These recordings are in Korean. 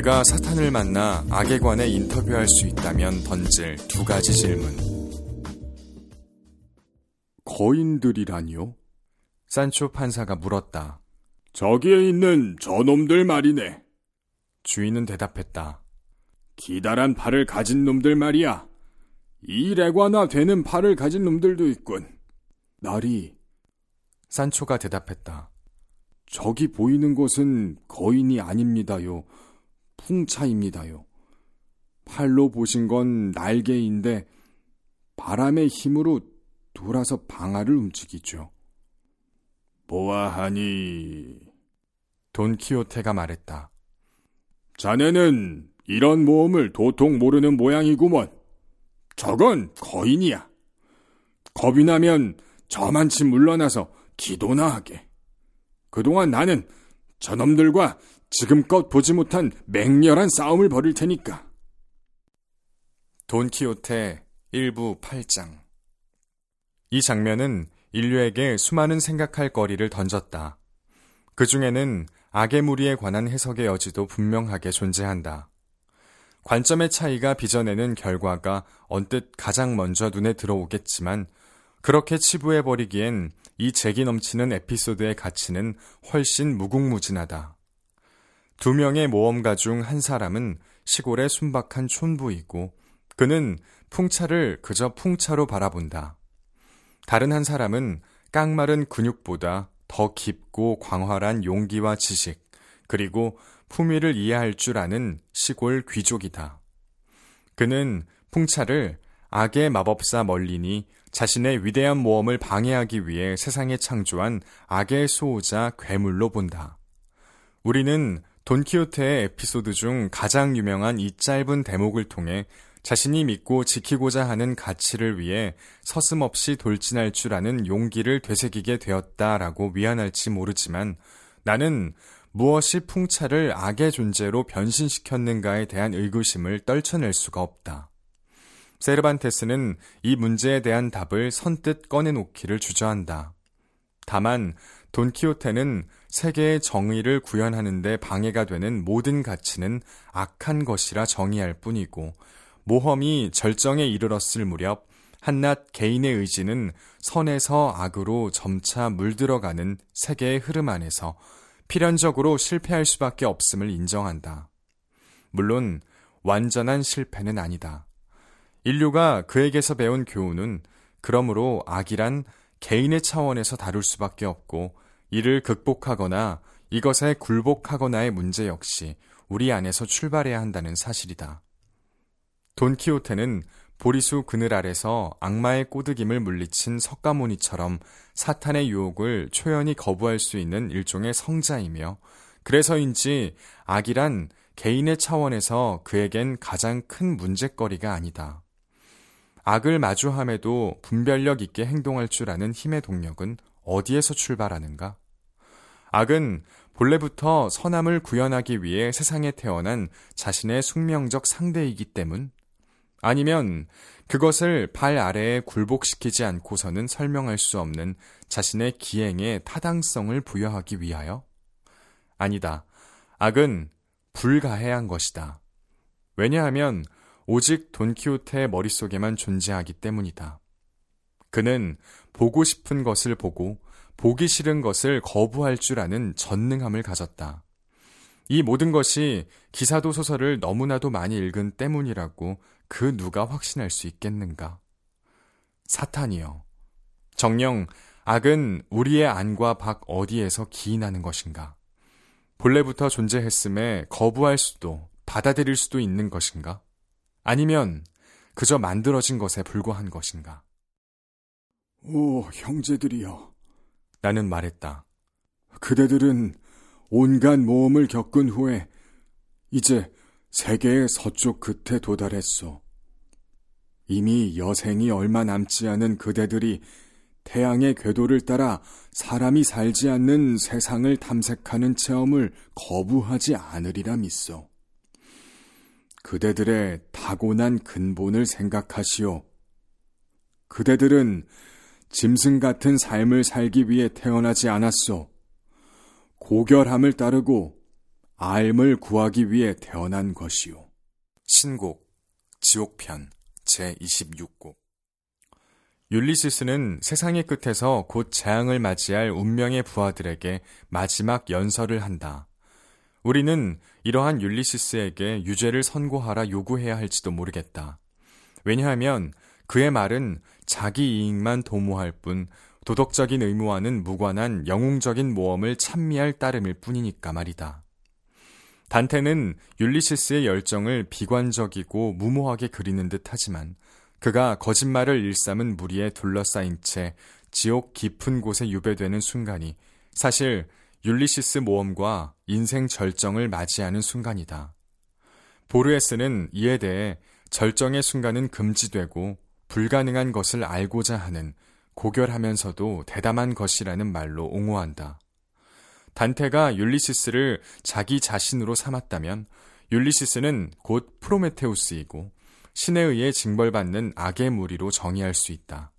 내가 사탄을 만나 악에 관해 인터뷰할 수 있다면 던질 두 가지 질문. 거인들이라니요? 산초 판사가 물었다. 저기에 있는 저놈들 말이네. 주인은 대답했다. 기다란 팔을 가진 놈들 말이야. 이 레과나 되는 팔을 가진 놈들도 있군. 나리. 산초가 대답했다. 저기 보이는 것은 거인이 아닙니다요. 풍차입니다요. 팔로 보신 건 날개인데 바람의 힘으로 돌아서 방아를 움직이죠. 보아하니 돈키호테가 말했다. 자네는 이런 모험을 도통 모르는 모양이구먼. 저건 거인이야. 겁이 나면 저만치 물러나서 기도나 하게. 그동안 나는 저놈들과 지금껏 보지 못한 맹렬한 싸움을 벌일 테니까. 돈키호테 1부 8장 이 장면은 인류에게 수많은 생각할 거리를 던졌다. 그 중에는 악의 무리에 관한 해석의 여지도 분명하게 존재한다. 관점의 차이가 빚어내는 결과가 언뜻 가장 먼저 눈에 들어오겠지만 그렇게 치부해버리기엔 이 재기 넘치는 에피소드의 가치는 훨씬 무궁무진하다. 두 명의 모험가 중 한 사람은 시골의 순박한 촌부이고 그는 풍차를 그저 풍차로 바라본다. 다른 한 사람은 깡마른 근육보다 더 깊고 광활한 용기와 지식, 그리고 품위를 이해할 줄 아는 시골 귀족이다. 그는 풍차를 악의 마법사 멀린이 자신의 위대한 모험을 방해하기 위해 세상에 창조한 악의 수호자 괴물로 본다. 우리는 돈키호테의 에피소드 중 가장 유명한 이 짧은 대목을 통해 자신이 믿고 지키고자 하는 가치를 위해 서슴없이 돌진할 줄 아는 용기를 되새기게 되었다라고 위안할지 모르지만 나는 무엇이 풍차를 악의 존재로 변신시켰는가에 대한 의구심을 떨쳐낼 수가 없다. 세르반테스는 이 문제에 대한 답을 선뜻 꺼내놓기를 주저한다. 다만 돈키호테는 세계의 정의를 구현하는데 방해가 되는 모든 가치는 악한 것이라 정의할 뿐이고 모험이 절정에 이르렀을 무렵 한낱 개인의 의지는 선에서 악으로 점차 물들어가는 세계의 흐름 안에서 필연적으로 실패할 수밖에 없음을 인정한다. 물론 완전한 실패는 아니다. 인류가 그에게서 배운 교훈은 그러므로 악이란 개인의 차원에서 다룰 수밖에 없고 이를 극복하거나 이것에 굴복하거나의 문제 역시 우리 안에서 출발해야 한다는 사실이다. 돈키호테는 보리수 그늘 아래서 악마의 꼬드김을 물리친 석가모니처럼 사탄의 유혹을 초연히 거부할 수 있는 일종의 성자이며 그래서인지 악이란 개인의 차원에서 그에겐 가장 큰 문제거리가 아니다. 악을 마주함에도 분별력 있게 행동할 줄 아는 힘의 동력은 어디에서 출발하는가? 악은 본래부터 선함을 구현하기 위해 세상에 태어난 자신의 숙명적 상대이기 때문 아니면 그것을 발 아래에 굴복시키지 않고서는 설명할 수 없는 자신의 기행에 타당성을 부여하기 위하여? 아니다. 악은 불가해한 것이다. 왜냐하면 오직 돈키호테의 머릿속에만 존재하기 때문이다. 그는 보고 싶은 것을 보고 보기 싫은 것을 거부할 줄 아는 전능함을 가졌다. 이 모든 것이 기사도 소설을 너무나도 많이 읽은 때문이라고 그 누가 확신할 수 있겠는가? 사탄이여. 정령 악은 우리의 안과 밖 어디에서 기인하는 것인가? 본래부터 존재했음에 거부할 수도 받아들일 수도 있는 것인가? 아니면 그저 만들어진 것에 불과한 것인가? 오, 형제들이여. 나는 말했다. 그대들은 온갖 모험을 겪은 후에 이제 세계의 서쪽 끝에 도달했소. 이미 여생이 얼마 남지 않은 그대들이 태양의 궤도를 따라 사람이 살지 않는 세상을 탐색하는 체험을 거부하지 않으리라 믿소. 그대들의 타고난 근본을 생각하시오. 그대들은 짐승 같은 삶을 살기 위해 태어나지 않았소. 고결함을 따르고 삶을 구하기 위해 태어난 것이요. 신곡 지옥편 제26곡 율리시스는 세상의 끝에서 곧 재앙을 맞이할 운명의 부하들에게 마지막 연설을 한다. 우리는 이러한 율리시스에게 유죄를 선고하라 요구해야 할지도 모르겠다. 왜냐하면 그의 말은 자기 이익만 도모할 뿐 도덕적인 의무와는 무관한 영웅적인 모험을 찬미할 따름일 뿐이니까 말이다. 단테는 율리시스의 열정을 비관적이고 무모하게 그리는 듯 하지만 그가 거짓말을 일삼은 무리에 둘러싸인 채 지옥 깊은 곳에 유배되는 순간이 사실 율리시스 모험과 인생 절정을 맞이하는 순간이다. 보르에스는 이에 대해 절정의 순간은 금지되고 불가능한 것을 알고자 하는 고결하면서도 대담한 것이라는 말로 옹호한다. 단테가 율리시스를 자기 자신으로 삼았다면 율리시스는 곧 프로메테우스이고 신에 의해 징벌받는 악의 무리로 정의할 수 있다.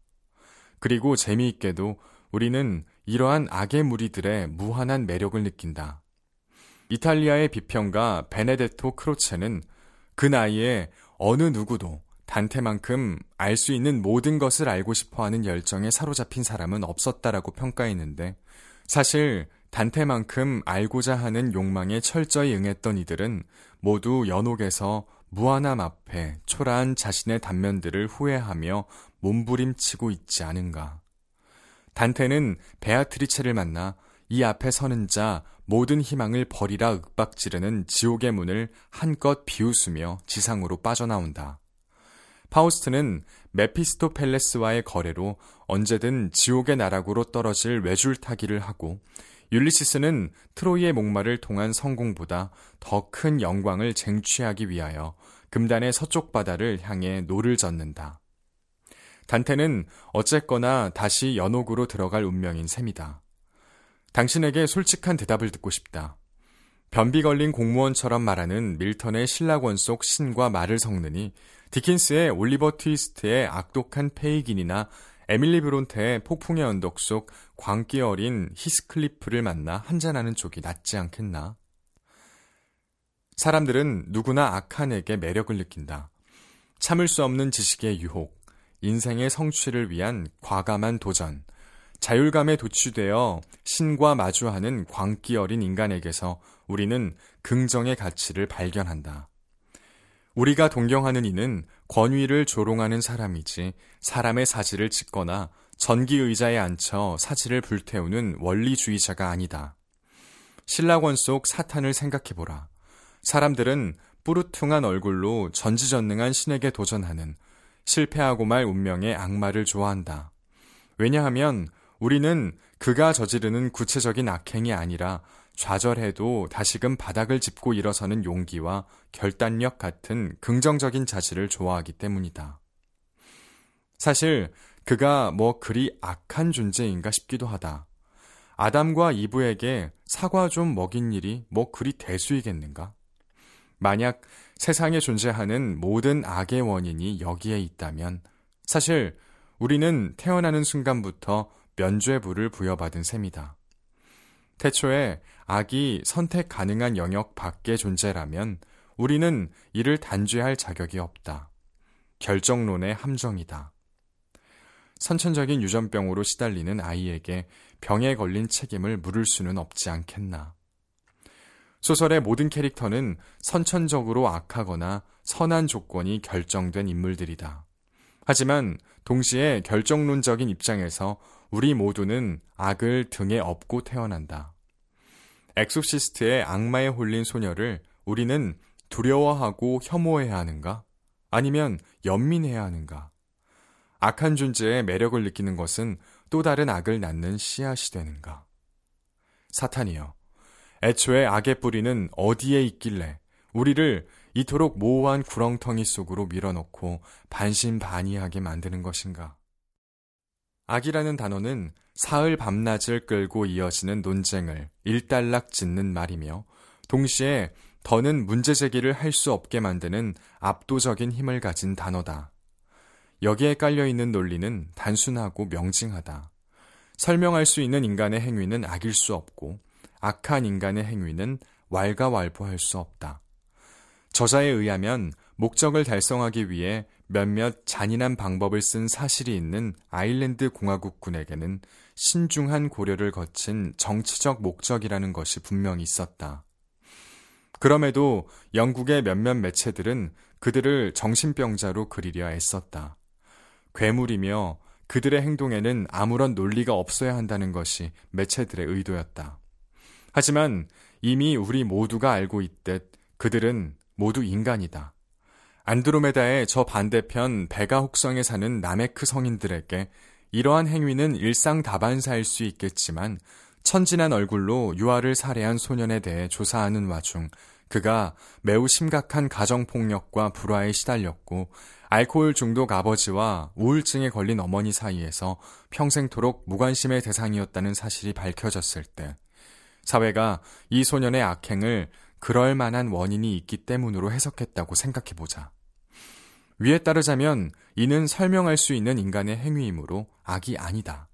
그리고 재미있게도 우리는 이러한 악의 무리들의 무한한 매력을 느낀다. 이탈리아의 비평가 베네데토 크로체는 그 나이에 어느 누구도 단테만큼 알 수 있는 모든 것을 알고 싶어 하는 열정에 사로잡힌 사람은 없었다라고 평가했는데 사실 단테만큼 알고자 하는 욕망에 철저히 응했던 이들은 모두 연옥에서 무한함 앞에 초라한 자신의 단면들을 후회하며 몸부림치고 있지 않은가. 단테는 베아트리체를 만나 이 앞에 서는 자 모든 희망을 버리라 윽박지르는 지옥의 문을 한껏 비웃으며 지상으로 빠져나온다. 파우스트는 메피스토펠레스와의 거래로 언제든 지옥의 나락으로 떨어질 외줄타기를 하고 율리시스는 트로이의 목마를 통한 성공보다 더 큰 영광을 쟁취하기 위하여 금단의 서쪽 바다를 향해 노를 젓는다. 단테는 어쨌거나 다시 연옥으로 들어갈 운명인 셈이다. 당신에게 솔직한 대답을 듣고 싶다. 변비 걸린 공무원처럼 말하는 밀턴의 실낙원 속 신과 말을 섞느니 디킨스의 올리버 트위스트의 악독한 페이긴이나 에밀리 브론테의 폭풍의 언덕 속 광기 어린 히스클리프를 만나 한잔하는 쪽이 낫지 않겠나? 사람들은 누구나 악한 에게 매력을 느낀다. 참을 수 없는 지식의 유혹, 인생의 성취를 위한 과감한 도전, 자율감에 도취되어 신과 마주하는 광기 어린 인간에게서 우리는 긍정의 가치를 발견한다. 우리가 동경하는 이는 권위를 조롱하는 사람이지 사람의 사지를 찍거나 전기 의자에 앉혀 사지를 불태우는 원리주의자가 아니다. 신라권 속 사탄을 생각해보라. 사람들은 뿌르퉁한 얼굴로 전지전능한 신에게 도전하는 실패하고 말 운명의 악마를 좋아한다. 왜냐하면 우리는 그가 저지르는 구체적인 악행이 아니라 좌절해도 다시금 바닥을 짚고 일어서는 용기와 결단력 같은 긍정적인 자질을 좋아하기 때문이다. 사실 그가 뭐 그리 악한 존재인가 싶기도 하다. 아담과 이브에게 사과 좀 먹인 일이 뭐 그리 대수이겠는가? 만약 세상에 존재하는 모든 악의 원인이 여기에 있다면 사실 우리는 태어나는 순간부터 면죄부를 부여받은 셈이다. 태초에 악이 선택 가능한 영역 밖의 존재라면 우리는 이를 단죄할 자격이 없다. 결정론의 함정이다. 선천적인 유전병으로 시달리는 아이에게 병에 걸린 책임을 물을 수는 없지 않겠나. 소설의 모든 캐릭터는 선천적으로 악하거나 선한 조건이 결정된 인물들이다. 하지만 동시에 결정론적인 입장에서 우리 모두는 악을 등에 업고 태어난다. 엑소시스트의 악마에 홀린 소녀를 우리는 두려워하고 혐오해야 하는가? 아니면 연민해야 하는가? 악한 존재의 매력을 느끼는 것은 또 다른 악을 낳는 씨앗이 되는가? 사탄이여, 애초에 악의 뿌리는 어디에 있길래 우리를 이토록 모호한 구렁텅이 속으로 밀어넣고 반신반의하게 만드는 것인가? 악이라는 단어는 사흘 밤낮을 끌고 이어지는 논쟁을 일단락 짓는 말이며 동시에 더는 문제 제기를 할 수 없게 만드는 압도적인 힘을 가진 단어다. 여기에 깔려 있는 논리는 단순하고 명징하다. 설명할 수 있는 인간의 행위는 악일 수 없고 악한 인간의 행위는 왈가왈부할 수 없다. 저자에 의하면 목적을 달성하기 위해 몇몇 잔인한 방법을 쓴 사실이 있는 아일랜드 공화국군에게는 신중한 고려를 거친 정치적 목적이라는 것이 분명히 있었다. 그럼에도 영국의 몇몇 매체들은 그들을 정신병자로 그리려 애썼다. 괴물이며 그들의 행동에는 아무런 논리가 없어야 한다는 것이 매체들의 의도였다. 하지만 이미 우리 모두가 알고 있듯 그들은 모두 인간이다. 안드로메다의 저 반대편 베가 혹성에 사는 나메크 성인들에게 이러한 행위는 일상 다반사일 수 있겠지만 천진한 얼굴로 유아를 살해한 소년에 대해 조사하는 와중 그가 매우 심각한 가정폭력과 불화에 시달렸고 알코올 중독 아버지와 우울증에 걸린 어머니 사이에서 평생토록 무관심의 대상이었다는 사실이 밝혀졌을 때 사회가 이 소년의 악행을 그럴 만한 원인이 있기 때문으로 해석했다고 생각해 보자. 위에 따르자면 이는 설명할 수 있는 인간의 행위이므로 악이 아니다.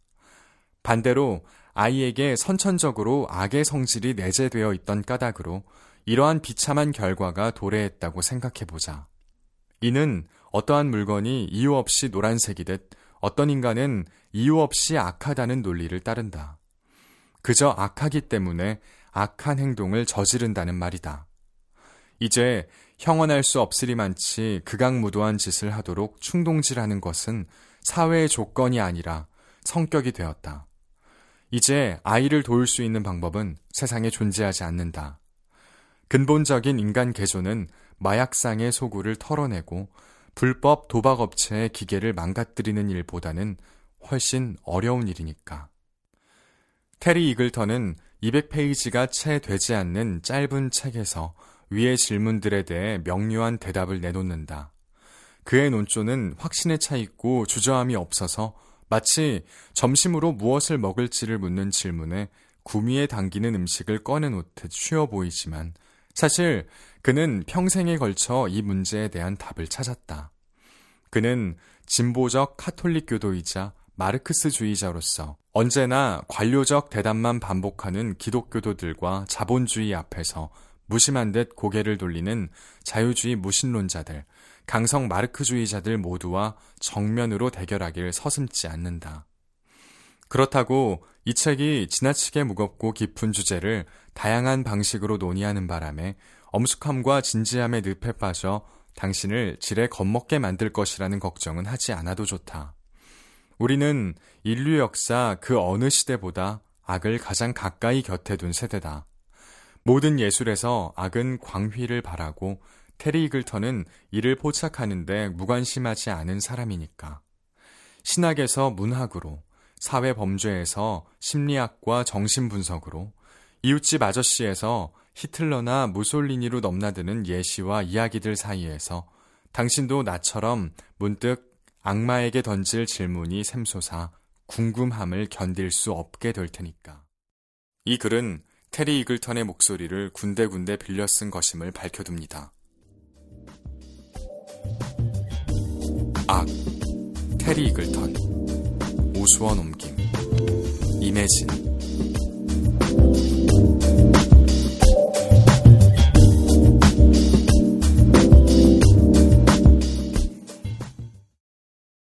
반대로 아이에게 선천적으로 악의 성질이 내재되어 있던 까닭으로 이러한 비참한 결과가 도래했다고 생각해 보자. 이는 어떠한 물건이 이유 없이 노란색이듯 어떤 인간은 이유 없이 악하다는 논리를 따른다. 그저 악하기 때문에 악한 행동을 저지른다는 말이다. 이제 형언할 수 없으리만치 극악무도한 짓을 하도록 충동질하는 것은 사회의 조건이 아니라 성격이 되었다. 이제 아이를 도울 수 있는 방법은 세상에 존재하지 않는다. 근본적인 인간 개조는 마약상의 소굴을 털어내고 불법 도박업체의 기계를 망가뜨리는 일보다는 훨씬 어려운 일이니까. 테리 이글턴은 200페이지가 채 되지 않는 짧은 책에서 위의 질문들에 대해 명료한 대답을 내놓는다. 그의 논조는 확신에 차 있고 주저함이 없어서 마치 점심으로 무엇을 먹을지를 묻는 질문에 구미에 당기는 음식을 꺼내놓듯 쉬워 보이지만 사실 그는 평생에 걸쳐 이 문제에 대한 답을 찾았다. 그는 진보적 카톨릭 교도이자 마르크스주의자로서 언제나 관료적 대답만 반복하는 기독교도들과 자본주의 앞에서 무심한 듯 고개를 돌리는 자유주의 무신론자들, 강성 마르크주의자들 모두와 정면으로 대결하길 서슴지 않는다. 그렇다고 이 책이 지나치게 무겁고 깊은 주제를 다양한 방식으로 논의하는 바람에 엄숙함과 진지함의 늪에 빠져 당신을 지레 겁먹게 만들 것이라는 걱정은 하지 않아도 좋다. 우리는 인류 역사 그 어느 시대보다 악을 가장 가까이 곁에 둔 세대다. 모든 예술에서 악은 광휘를 바라고 테리 이글턴은 이를 포착하는데 무관심하지 않은 사람이니까. 신학에서 문학으로, 사회 범죄에서 심리학과 정신분석으로, 이웃집 아저씨에서 히틀러나 무솔리니로 넘나드는 예시와 이야기들 사이에서 당신도 나처럼 문득 악마에게 던질 질문이 샘솟아 궁금함을 견딜 수 없게 될 테니까. 이 글은 테리 이글턴의 목소리를 군데군데 빌려 쓴 것임을 밝혀둡니다. 악, 테리 이글턴, 오수원 옮김, 임혜진,